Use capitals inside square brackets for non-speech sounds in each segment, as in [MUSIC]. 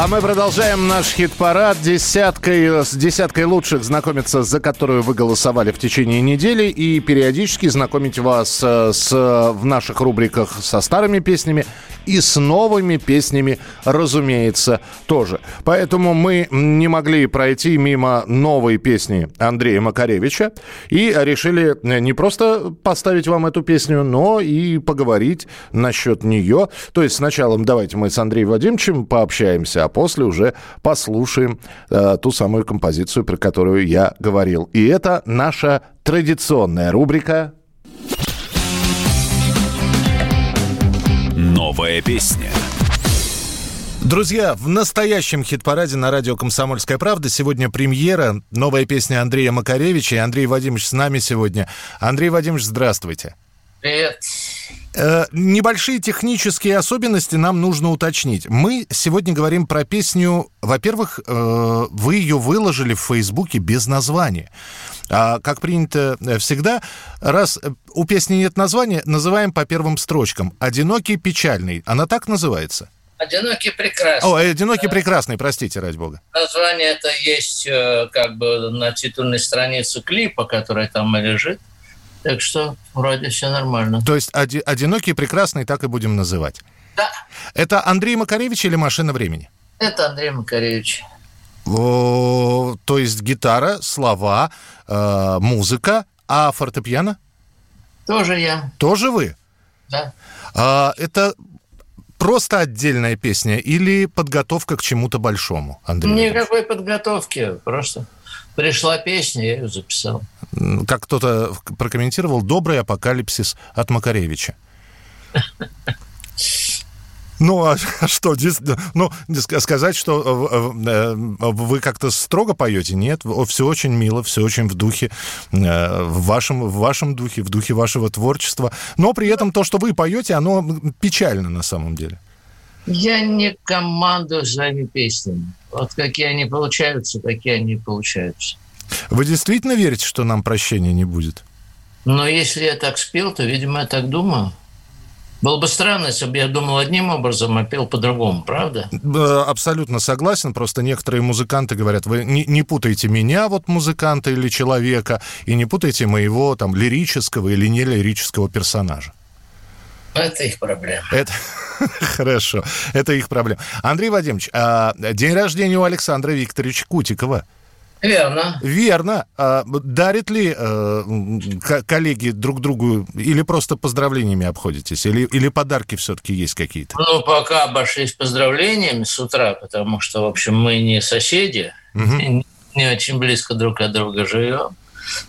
А мы продолжаем наш хит-парад десяткой, с десяткой лучших знакомиться, за которую вы голосовали в течение недели, и периодически знакомить вас э, с, в наших рубриках со старыми песнями и с новыми песнями, разумеется, тоже. Поэтому мы не могли пройти мимо новой песни Андрея Макаревича и решили не просто поставить вам эту песню, но и поговорить насчет нее. То есть сначала давайте мы с Андреем Вадимовичем пообщаемся, а после уже послушаем э, ту самую композицию, про которую я говорил. И это наша традиционная рубрика Новая песня. Друзья, в настоящем хит-параде на радио «Комсомольская правда» сегодня премьера, новая песня Андрея Макаревича. И Андрей Вадимович с нами сегодня. Андрей Вадимович, здравствуйте. Привет. Э, небольшие технические особенности нам нужно уточнить. Мы сегодня говорим про песню. Во-первых, э, вы ее выложили в Фейсбуке без названия. А как принято э, всегда, раз у песни нет названия, называем по первым строчкам. «Одинокий печальный». Она так называется? Одинокий прекрасный. О, «Одинокий прекрасный», простите, ради бога. Название это есть как бы на титульной странице клипа, который там и лежит. Так что вроде все нормально. То есть оди- одинокий прекрасный так и будем называть. Да. Это Андрей Макаревич или машина времени? Это Андрей Макаревич. О, то есть гитара, слова, э, музыка, а фортепиано? Тоже я. Тоже вы? Да. А, это просто отдельная песня или подготовка к чему-то большому, Андрей? Никакой подготовки. Просто пришла песня, я ее записал. Как кто-то прокомментировал, добрый апокалипсис от Макаревича. [LAUGHS] Ну, а [LAUGHS] что, ну, сказать, что вы как-то строго поете? Нет, все очень мило, все очень в духе, в вашем, в вашем духе, в духе вашего творчества. Но при этом то, что вы поете, оно печально на самом деле. Я не командую своими песнями. Вот какие они получаются, такие они получаются. Вы действительно верите, что нам прощения не будет? Но если я так спел, то, видимо, я так думаю. Было бы странно, если бы я думал одним образом, а пел по-другому, правда? Абсолютно согласен. Просто некоторые музыканты говорят, вы не, не путайте меня, вот музыканта или человека, и не путайте моего там лирического или не лирического персонажа. Это их проблема. Это [LAUGHS] хорошо. Это их проблема. Андрей Вадимович, а день рождения у Александра Викторовича Кутикова. Верно. Верно. А дарят ли э, коллеги друг другу или просто поздравлениями обходитесь? Или, или подарки все-таки есть какие-то? Ну, пока обошлись поздравлениями с утра, потому что, в общем, мы не соседи, угу. не, не очень близко друг от друга живем.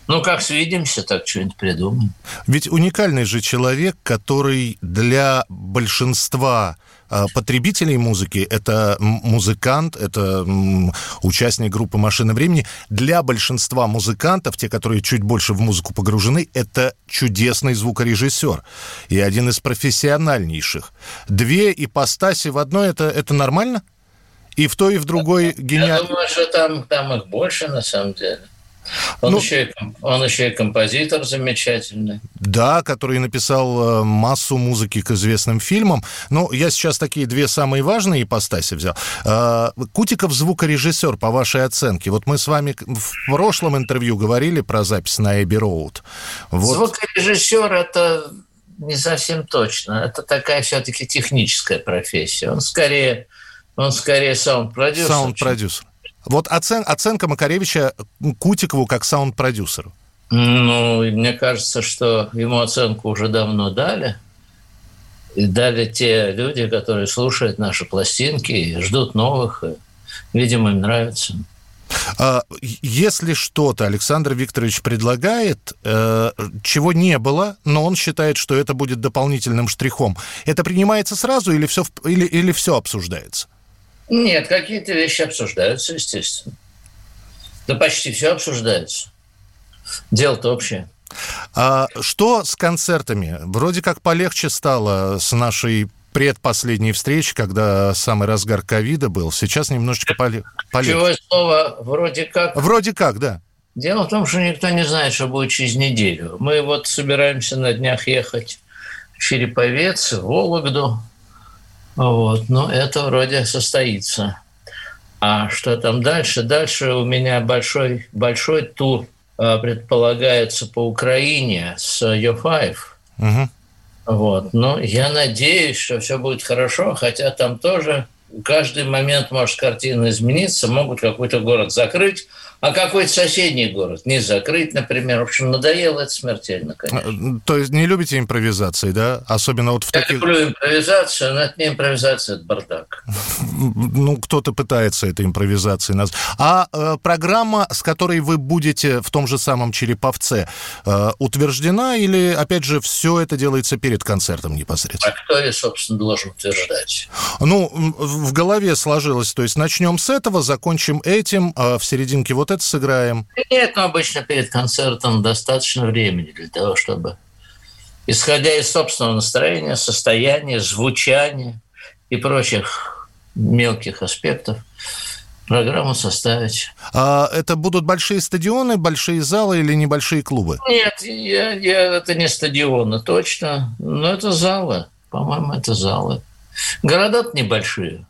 Ну, как свидимся, так что-нибудь придумаем. Ведь уникальный же человек, который для большинства потребителей музыки, это музыкант, это участник группы «Машина времени». Для большинства музыкантов, те, которые чуть больше в музыку погружены, это чудесный звукорежиссер и один из профессиональнейших. Две ипостаси в одной это, это нормально? И в той, и в другой гениально. Я думаю, что там, там их больше, на самом деле. Он, ну, еще и, он еще и композитор замечательный. Да, который написал массу музыки к известным фильмам. Ну, я сейчас такие две самые важные ипостаси взял. Кутиков звукорежиссер, по вашей оценке. Вот мы с вами в прошлом интервью говорили про запись на Эбби Роуд. Вот. Звукорежиссер – это не совсем точно. Это такая все-таки техническая профессия. Он скорее, он скорее саунд-продюсер. Саунд-продюсер. Вот оцен, оценка Макаревича Кутикову как саунд-продюсеру. Ну, мне кажется, что ему оценку уже давно дали. И дали те люди, которые слушают наши пластинки и ждут новых. И, видимо, им нравится. Если что-то Александр Викторович предлагает, э, чего не было, но он считает, что это будет дополнительным штрихом, это принимается сразу или все, или, или все обсуждается? Нет, какие-то вещи обсуждаются, естественно. Да почти все обсуждается. Дело-то общее. А что с концертами? Вроде как полегче стало с нашей предпоследней встречи, когда самый разгар ковида был. Сейчас немножечко поле... полегче. Чего слово вроде как? Вроде как, да. Дело в том, что никто не знает, что будет через неделю. Мы вот собираемся на днях ехать в Череповец, в Вологду. Вот. Но это вроде состоится. А что там дальше? Дальше у меня большой, большой тур а, предполагается по Украине с Yo5. Угу. Вот. Но я надеюсь, что все будет хорошо, хотя там тоже каждый момент может картина измениться, могут какой-то город закрыть, а какой-то соседний город не закрыть, например. В общем, надоело это смертельно, конечно. А, то есть не любите импровизации, да? Особенно вот в Я таких... люблю импровизацию, но это не импровизация, это бардак. [LAUGHS] Ну, кто-то пытается этой импровизацией назвать. А э, программа, с которой вы будете в том же самом Череповце, э, утверждена или, опять же, все это делается перед концертом непосредственно? А кто я, собственно, должен утверждать? Ну, в голове сложилось, то есть начнем с этого, закончим этим, а в серединке вот это сыграем. Нет, но обычно перед концертом достаточно времени для того, чтобы, исходя из собственного настроения, состояния, звучания и прочих мелких аспектов, программу составить. А это будут большие стадионы, большие залы или небольшие клубы? Нет, я, я, это не стадионы, точно, но это залы. По-моему, это залы. Города небольшие.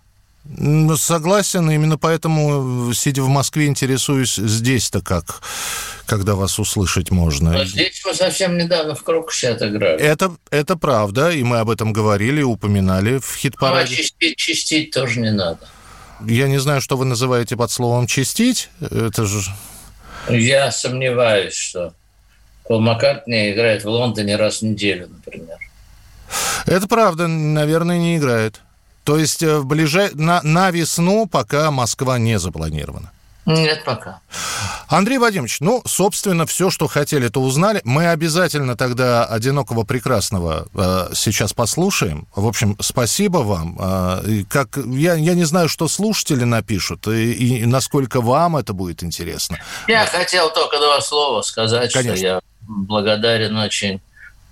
Согласен, именно поэтому, сидя в Москве, интересуюсь здесь-то как, когда вас услышать можно. Но здесь мы совсем недавно в Крокусе отыграли. Это, это правда, и мы об этом говорили, упоминали в хит-параде. Ну, а чистить, чистить тоже не надо. Я не знаю, что вы называете под словом «чистить». Это же... Я сомневаюсь, что Пол Маккартни играет в Лондоне раз в неделю, например. Это правда, наверное, не играет. То есть э, в ближай... на, на весну пока Москва не запланирована. Нет, пока. Андрей Вадимович, ну, собственно, все, что хотели, то узнали. Мы обязательно тогда «Одинокого прекрасного» э, сейчас послушаем. В общем, спасибо вам. Э, как, я, я не знаю, что слушатели напишут, и, и насколько вам это будет интересно. Я вот. хотел только два слова сказать, Конечно. что я благодарен очень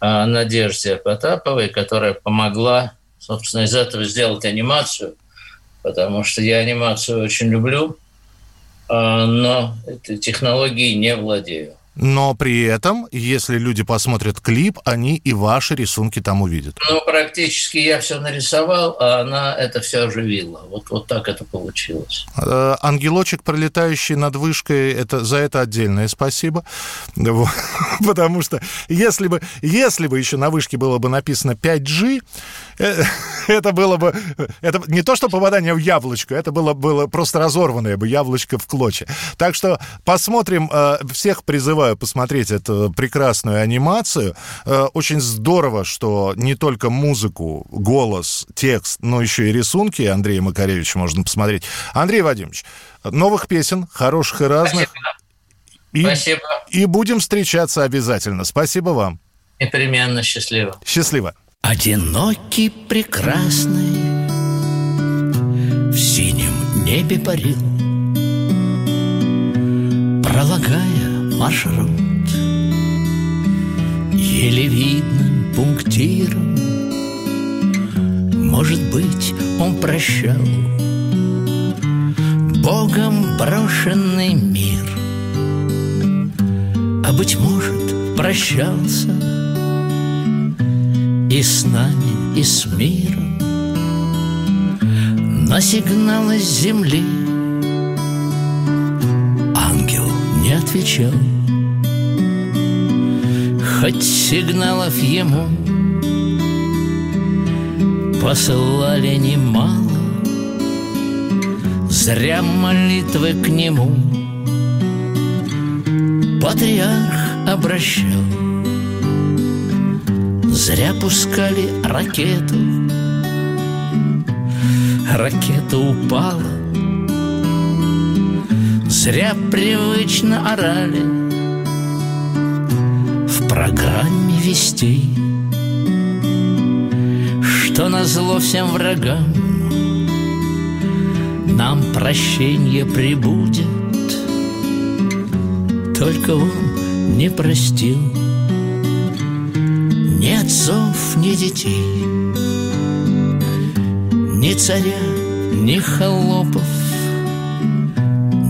э, Надежде Потаповой, которая помогла собственно, из этого сделать анимацию, потому что я анимацию очень люблю, а, но этой технологией не владею. Но при этом, если люди посмотрят клип, они и ваши рисунки там увидят. Ну, практически я все нарисовал, а она это все оживила. Вот, вот так это получилось. Э, ангелочек, пролетающий над вышкой, это, за это отдельное спасибо. [LAUGHS] Потому что если бы, если бы еще на вышке было бы написано 5G, э, [LAUGHS] это было бы... Это не то, что попадание в яблочко, это было, было просто разорванное бы яблочко в клочья. Так что посмотрим, э, всех призываю призываю посмотреть эту прекрасную анимацию. Э, очень здорово, что не только музыку, голос, текст, но еще и рисунки Андрея Макаревича можно посмотреть. Андрей Вадимович, новых песен, хороших и разных. Спасибо. И, Спасибо. И будем встречаться обязательно. Спасибо вам. Непременно счастливо. Счастливо. Одинокий, прекрасный, в синем небе парил, пролагая маршрут. Еле видным пунктиром. Может быть, он прощал Богом брошенный мир. А быть может, прощался И с нами, и с миром. На сигналы земли отвечал. Хоть сигналов ему Посылали немало Зря молитвы к нему Патриарх обращал. Зря пускали ракету Ракета упала Зря привычно орали В программе вестей Что на зло всем врагам Нам прощение прибудет. Только он не простил Ни отцов, ни детей Ни царя, ни холопов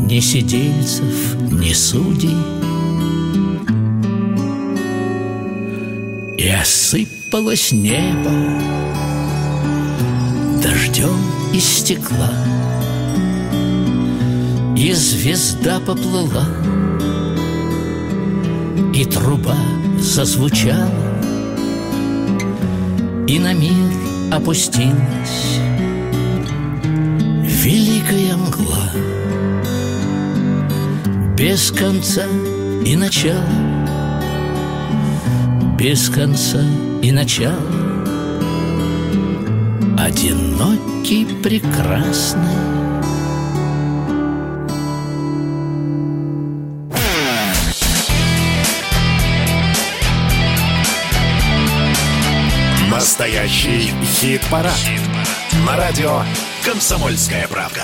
Ни сидельцев, ни судей. И осыпалось небо Дождем из стекла. И звезда поплыла И труба зазвучала И на мир опустилась Великая мгла Без конца и начала Без конца и начала Одинокий, прекрасный Настоящий хит-парад. На радио «Комсомольская правка».